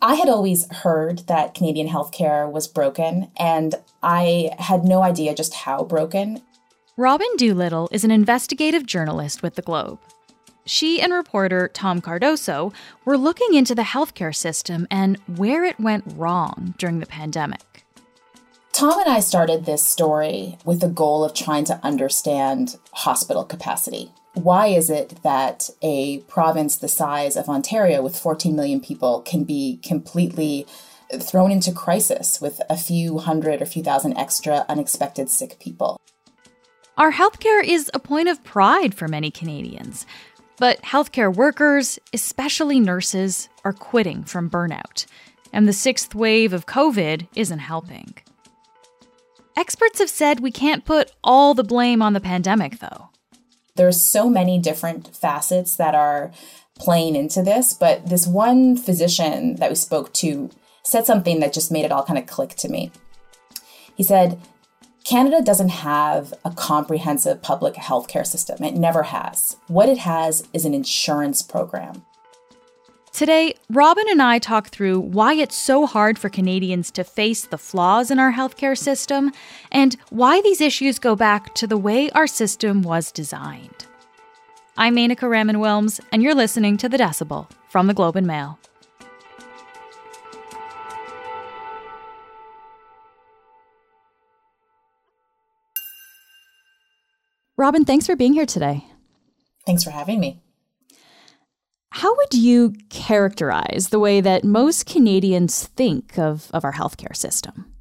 I had always heard that Canadian healthcare was broken, and I had no idea just how broken. Robyn Doolittle is an investigative journalist with The Globe. She and reporter Tom Cardoso were looking into the healthcare system and where it went wrong during the pandemic. Tom and I started this story with the goal of trying to understand hospital capacity. Why is it that a province the size of Ontario with 14 million people can be completely thrown into crisis with a few hundred or few thousand extra unexpected sick people? Our healthcare is a point of pride for many Canadians. But healthcare workers, especially nurses, are quitting from burnout. And the sixth wave of COVID isn't helping. Experts have said we can't put all the blame on the pandemic, though. There's so many different facets that are playing into this, but this one physician that we spoke to said something that just made it all kind of click to me. He said, Canada doesn't have a comprehensive public healthcare system. It never has. What it has is an insurance program. Today, Robyn and I talk through why it's so hard for Canadians to face the flaws in our healthcare system and why these issues go back to the way our system was designed. I'm Menaka Raman Wilms, and you're listening to The Decibel from the Globe and Mail. Robyn, thanks for being here today. Thanks for having me. How would you characterize the way that most Canadians think of, of our healthcare system?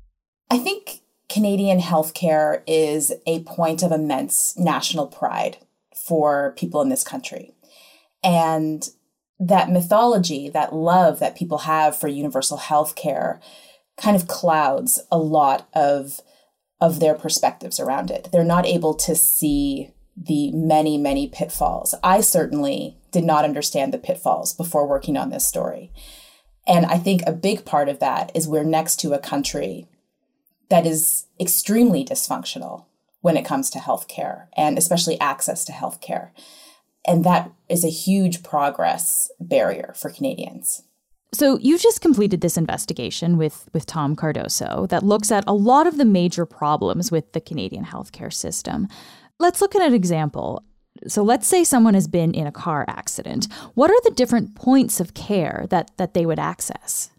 I think Canadian healthcare is a point of immense national pride for people in this country. And that mythology, that love that people have for universal healthcare kind of clouds a lot of of their perspectives around it. They're not able to see the many, many pitfalls. I certainly did not understand the pitfalls before working on this story. And I think a big part of that is we're next to a country that is extremely dysfunctional when it comes to healthcare and especially access to healthcare. And that is a huge progress barrier for Canadians. So you just completed this investigation with with Tom Cardoso that looks at a lot of the major problems with the Canadian healthcare system. Let's look at an example. So let's say someone has been in a car accident. What are the different points of care that that they would access?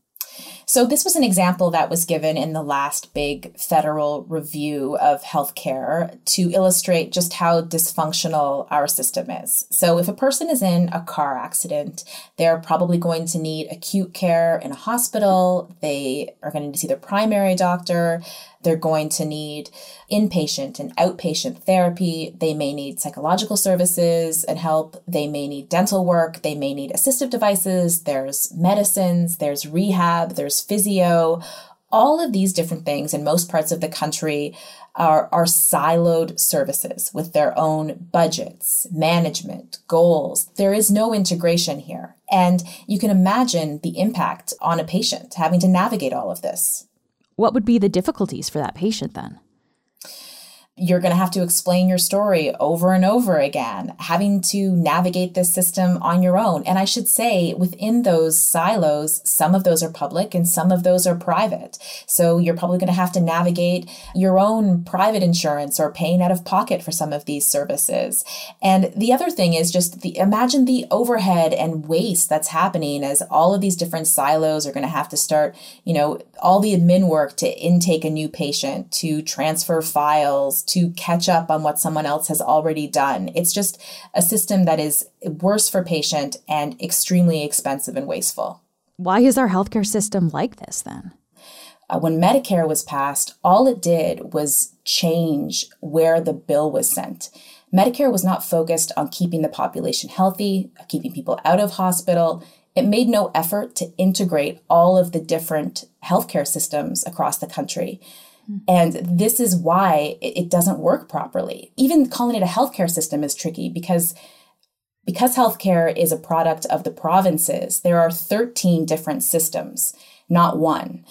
So, this was an example that was given in the last big federal review of healthcare to illustrate just how dysfunctional our system is. So, if a person is in a car accident, they're probably going to need acute care in a hospital. They are going to see their primary doctor. They're going to need inpatient and outpatient therapy. They may need psychological services and help. They may need dental work. They may need assistive devices. There's medicines, there's rehab, there's physio. All of these different things in most parts of the country are, are siloed services with their own budgets, management, goals. There is no integration here. And you can imagine the impact on a patient having to navigate all of this. What would be the difficulties for that patient then? You're going to have to explain your story over and over again, having to navigate this system on your own. And I should say, within those silos, some of those are public and some of those are private. So you're probably going to have to navigate your own private insurance or paying out of pocket for some of these services. And the other thing is just the imagine the overhead and waste that's happening as all of these different silos are going to have to start, you know, all the admin work to intake a new patient, to transfer files, to catch up on what someone else has already done. It's just a system that is worse for patient and extremely expensive and wasteful. Why is our healthcare system like this then? Uh, when Medicare was passed, all it did was change where the bill was sent. Medicare was not focused on keeping the population healthy, keeping people out of hospital. It made no effort to integrate all of the different healthcare systems across the country. Hmm. And this is why it doesn't work properly. Even calling it a healthcare system is tricky because because healthcare is a product of the provinces, there are 13 different systems, not one.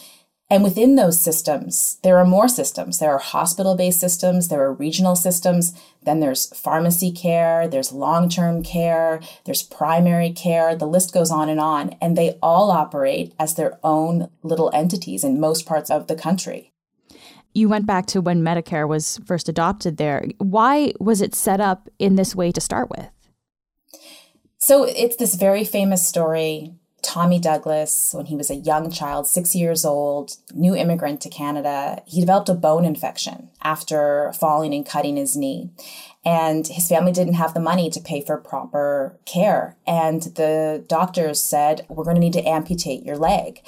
And within those systems, there are more systems. There are hospital based systems, there are regional systems, then there's pharmacy care, there's long term care, there's primary care, the list goes on and on. And they all operate as their own little entities in most parts of the country. You went back to when Medicare was first adopted there. Why was it set up in this way to start with? So it's this very famous story Tommy Douglas, when he was a young child, six years old, new immigrant to Canada, he developed a bone infection after falling and cutting his knee. And his family didn't have the money to pay for proper care. And the doctors said, We're going to need to amputate your leg.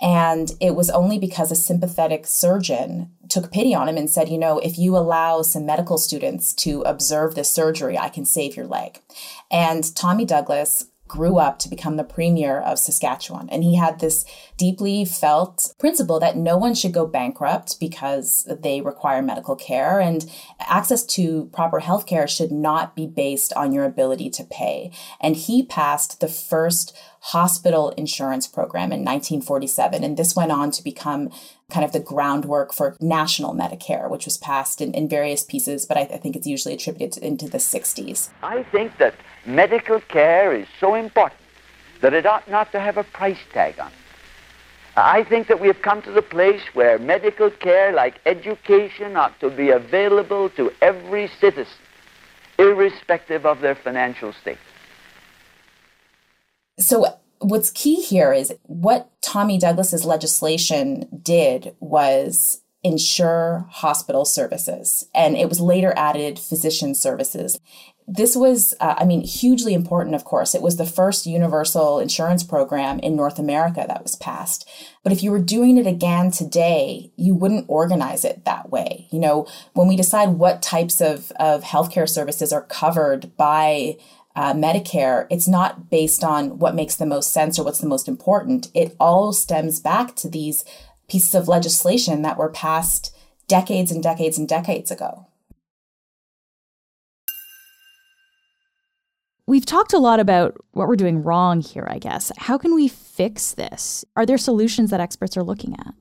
And it was only because a sympathetic surgeon took pity on him and said, You know, if you allow some medical students to observe this surgery, I can save your leg. And Tommy Douglas grew up to become the premier of Saskatchewan. And he had this deeply felt principle that no one should go bankrupt because they require medical care and access to proper health care should not be based on your ability to pay. And he passed the first hospital insurance program in 1947. And this went on to become kind of the groundwork for national Medicare, which was passed in, in various pieces, but I, I think it's usually attributed to, into the 60s. I think that medical care is so important that it ought not to have a price tag on it. I think that we have come to the place where medical care, like education, ought to be available to every citizen, irrespective of their financial state. So what's key here is what Tommy Douglas's legislation did was ensure hospital services and it was later added physician services. This was uh, i mean hugely important of course. It was the first universal insurance program in north america that was passed. But if you were doing it again today you wouldn't organize it that way. You know when we decide what types of, of healthcare services are covered by uh, Medicare, it's not based on what makes the most sense or what's the most important. It all stems back to these pieces of legislation that were passed decades and decades and decades ago. We've talked a lot about what we're doing wrong here, I guess. How can we fix this? Are there solutions that experts are looking at?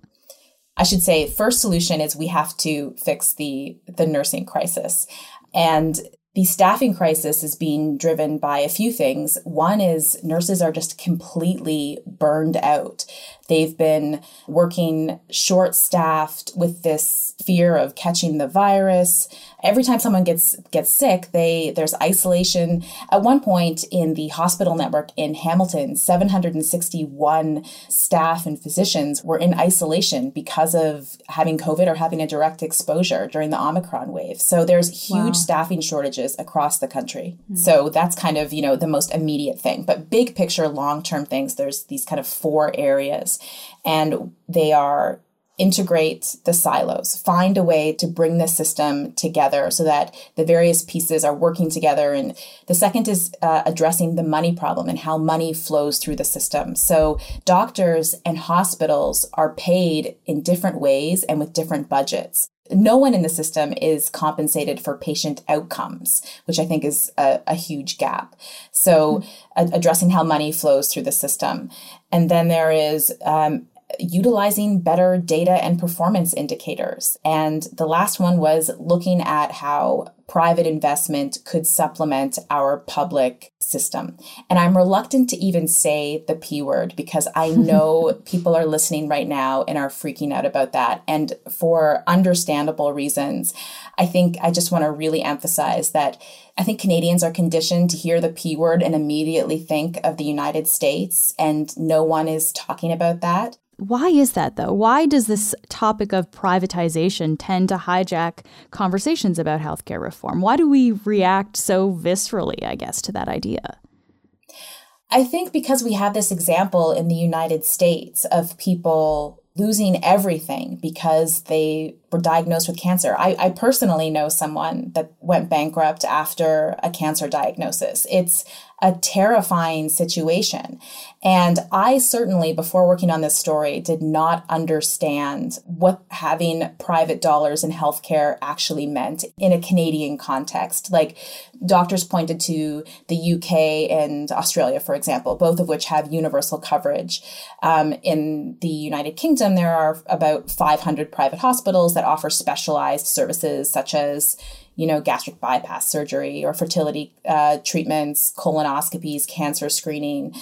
I should say first solution is we have to fix the the nursing crisis. And the staffing crisis is being driven by a few things. One is nurses are just completely burned out. They've been working short staffed with this fear of catching the virus. Every time someone gets gets sick, they there's isolation. At one point in the hospital network in Hamilton, 761 staff and physicians were in isolation because of having COVID or having a direct exposure during the Omicron wave. So there's huge wow. staffing shortages across the country. Mm-hmm. So that's kind of, you know, the most immediate thing. But big picture, long-term things, there's these kind of four areas and they are integrate the silos, find a way to bring the system together so that the various pieces are working together. And the second is uh, addressing the money problem and how money flows through the system. So doctors and hospitals are paid in different ways and with different budgets. No one in the system is compensated for patient outcomes, which I think is a, a huge gap. So, mm-hmm. addressing how money flows through the system. And then there is um, utilizing better data and performance indicators. And the last one was looking at how private investment could supplement our public system. And I'm reluctant to even say the P word because I know people are listening right now and are freaking out about that. And for understandable reasons, I think I just want to really emphasize that I think Canadians are conditioned to hear the P word and immediately think of the United States, and no one is talking about that. Why is that though? Why does this topic of privatization tend to hijack conversations about healthcare reform? Why do we react so viscerally, I guess, to that idea? I think because we have this example in the United States of people losing everything because they were diagnosed with cancer. I, I personally know someone that went bankrupt after a cancer diagnosis. It's a terrifying situation. And I certainly, before working on this story, did not understand what having private dollars in healthcare actually meant in a Canadian context. Like doctors pointed to the UK and Australia, for example, both of which have universal coverage. Um, in the United Kingdom, there are about 500 private hospitals that offer specialized services such as you know, gastric bypass surgery or fertility uh, treatments, colonoscopies, cancer screening.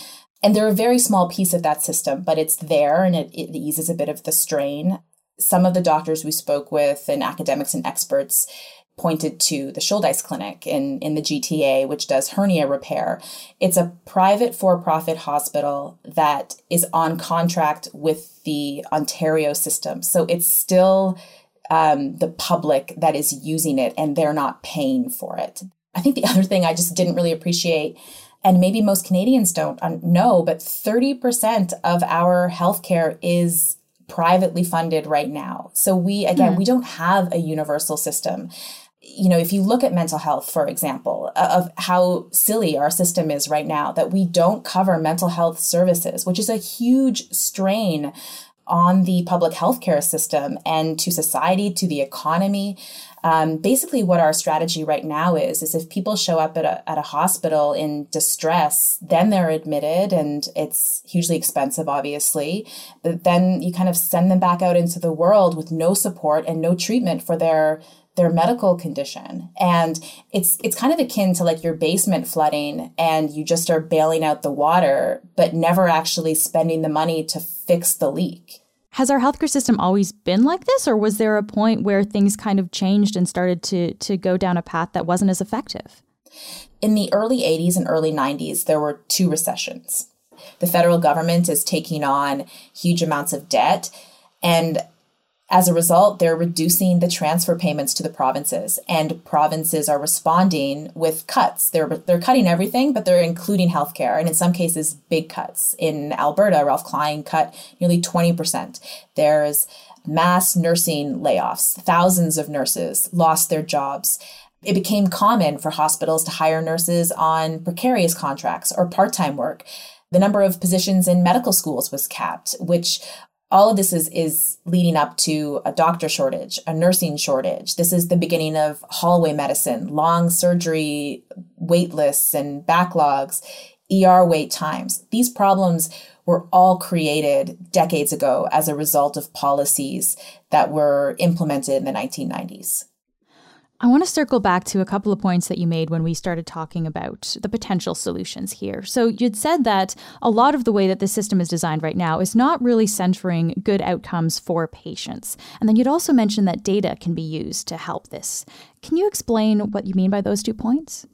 And they're a very small piece of that system, but it's there and it, it eases a bit of the strain. Some of the doctors we spoke with and academics and experts pointed to the Shouldice Clinic in, in the GTA, which does hernia repair. It's a private for profit hospital that is on contract with the Ontario system. So it's still um, the public that is using it and they're not paying for it. I think the other thing I just didn't really appreciate, and maybe most Canadians don't know, but 30% of our healthcare is privately funded right now. So we, again, mm. we don't have a universal system. You know, if you look at mental health, for example, of how silly our system is right now, that we don't cover mental health services, which is a huge strain on the public healthcare system and to society, to the economy. Um, basically, what our strategy right now is is if people show up at a, at a hospital in distress, then they're admitted, and it's hugely expensive, obviously. But then you kind of send them back out into the world with no support and no treatment for their their medical condition. And it's it's kind of akin to like your basement flooding and you just are bailing out the water but never actually spending the money to fix the leak. Has our healthcare system always been like this or was there a point where things kind of changed and started to to go down a path that wasn't as effective? In the early 80s and early 90s there were two recessions. The federal government is taking on huge amounts of debt and as a result, they're reducing the transfer payments to the provinces, and provinces are responding with cuts. They're they're cutting everything, but they're including healthcare, and in some cases, big cuts. In Alberta, Ralph Klein cut nearly twenty percent. There's mass nursing layoffs. Thousands of nurses lost their jobs. It became common for hospitals to hire nurses on precarious contracts or part time work. The number of positions in medical schools was capped, which all of this is is leading up to a doctor shortage, a nursing shortage. This is the beginning of hallway medicine, long surgery wait lists and backlogs, ER wait times. These problems were all created decades ago as a result of policies that were implemented in the 1990s. I want to circle back to a couple of points that you made when we started talking about the potential solutions here. So, you'd said that a lot of the way that the system is designed right now is not really centering good outcomes for patients. And then you'd also mentioned that data can be used to help this. Can you explain what you mean by those two points?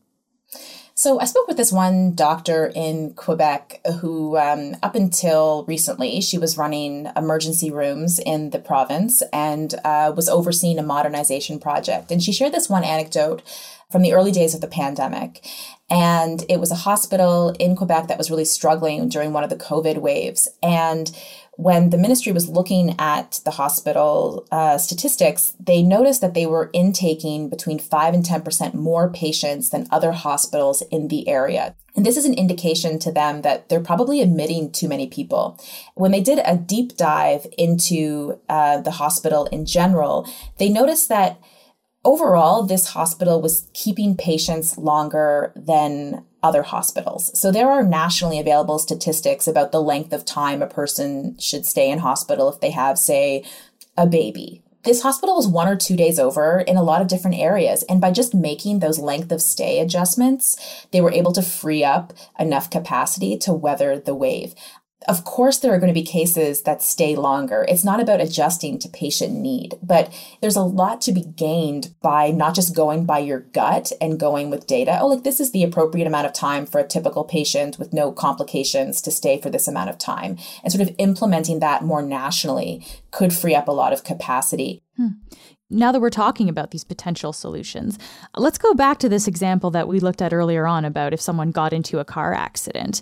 So I spoke with this one doctor in Quebec who, um, up until recently, she was running emergency rooms in the province and uh, was overseeing a modernization project. And she shared this one anecdote from the early days of the pandemic. And it was a hospital in Quebec that was really struggling during one of the COVID waves. And when the ministry was looking at the hospital uh, statistics, they noticed that they were intaking between 5 and 10% more patients than other hospitals in the area. And this is an indication to them that they're probably admitting too many people. When they did a deep dive into uh, the hospital in general, they noticed that overall, this hospital was keeping patients longer than other hospitals. So there are nationally available statistics about the length of time a person should stay in hospital if they have, say, a baby. This hospital was one or two days over in a lot of different areas. And by just making those length of stay adjustments, they were able to free up enough capacity to weather the wave. Of course, there are going to be cases that stay longer. It's not about adjusting to patient need, but there's a lot to be gained by not just going by your gut and going with data. Oh, like this is the appropriate amount of time for a typical patient with no complications to stay for this amount of time. And sort of implementing that more nationally could free up a lot of capacity. Hmm now that we're talking about these potential solutions, let's go back to this example that we looked at earlier on about if someone got into a car accident.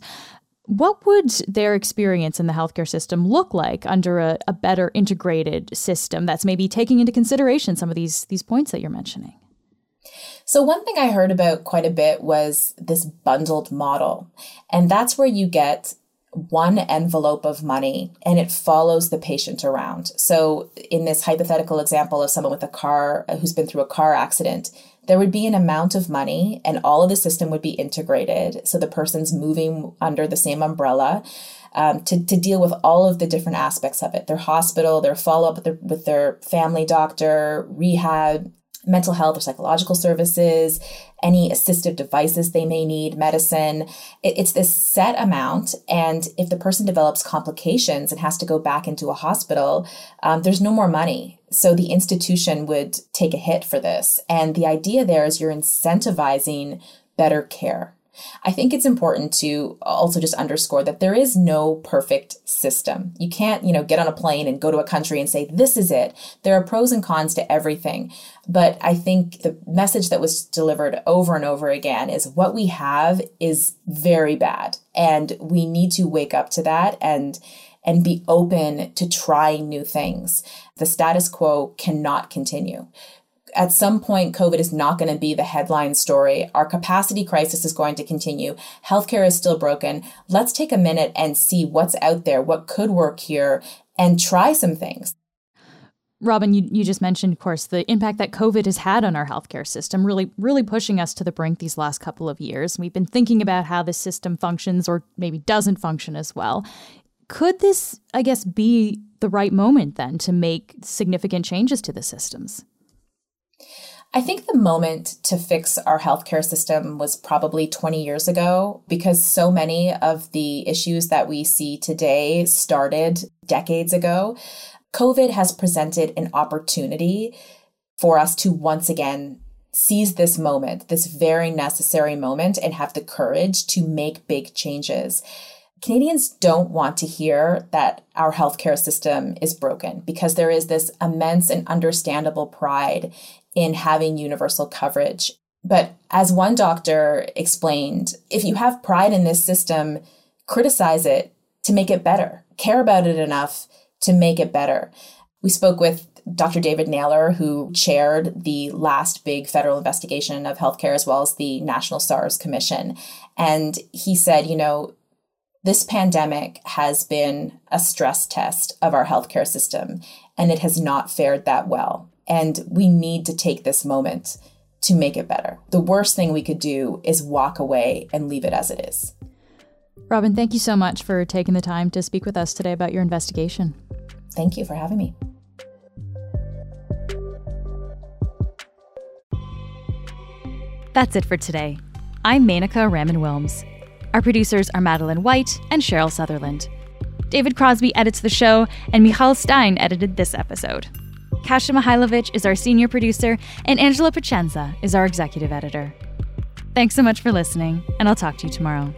What would their experience in the healthcare system look like under a, a better integrated system that's maybe taking into consideration some of these these points that you're mentioning? So, one thing I heard about quite a bit was this bundled model. And that's where you get one envelope of money and it follows the patient around. So, in this hypothetical example of someone with a car uh, who's been through a car accident, there would be an amount of money and all of the system would be integrated. So, the person's moving under the same umbrella. Um, to, to deal with all of the different aspects of it their hospital, their follow up with their, with their family doctor, rehab, mental health or psychological services, any assistive devices they may need, medicine. It, it's this set amount. And if the person develops complications and has to go back into a hospital, um, there's no more money. So the institution would take a hit for this. And the idea there is you're incentivizing better care. I think it's important to also just underscore that there is no perfect system. You can't, you know, get on a plane and go to a country and say, this is it. There are pros and cons to everything. But I think the message that was delivered over and over again is what we have is very bad. And we need to wake up to that and and be open to trying new things. The status quo cannot continue at some point, COVID is not going to be the headline story. Our capacity crisis is going to continue. Healthcare is still broken. Let's take a minute and see what's out there, what could work here, and try some things. Robyn, you, you just mentioned, of course, the impact that COVID has had on our healthcare system, really, really pushing us to the brink these last couple of years. We've been thinking about how the system functions or maybe doesn't function as well. Could this, I guess, be the right moment then to make significant changes to the systems? I think the moment to fix our healthcare system was probably 20 years ago because so many of the issues that we see today started decades ago. COVID has presented an opportunity for us to once again seize this moment, this very necessary moment, and have the courage to make big changes. Canadians don't want to hear that our healthcare system is broken because there is this immense and understandable pride in having universal coverage. But as one doctor explained, if you have pride in this system, criticize it to make it better, care about it enough to make it better. We spoke with Dr. David Naylor, who chaired the last big federal investigation of healthcare, as well as the National SARS Commission. And he said, you know, this pandemic has been a stress test of our healthcare system, and it has not fared that well. And we need to take this moment to make it better. The worst thing we could do is walk away and leave it as it is. Robyn, thank you so much for taking the time to speak with us today about your investigation. Thank you for having me. That's it for today. I'm Menaka Raman Wilms. Our producers are Madeline White and Cheryl Sutherland. David Crosby edits the show, and Michal Stein edited this episode. Kasia Mihailovic is our senior producer, and Angela Pacienza is our executive editor. Thanks so much for listening, and I'll talk to you tomorrow.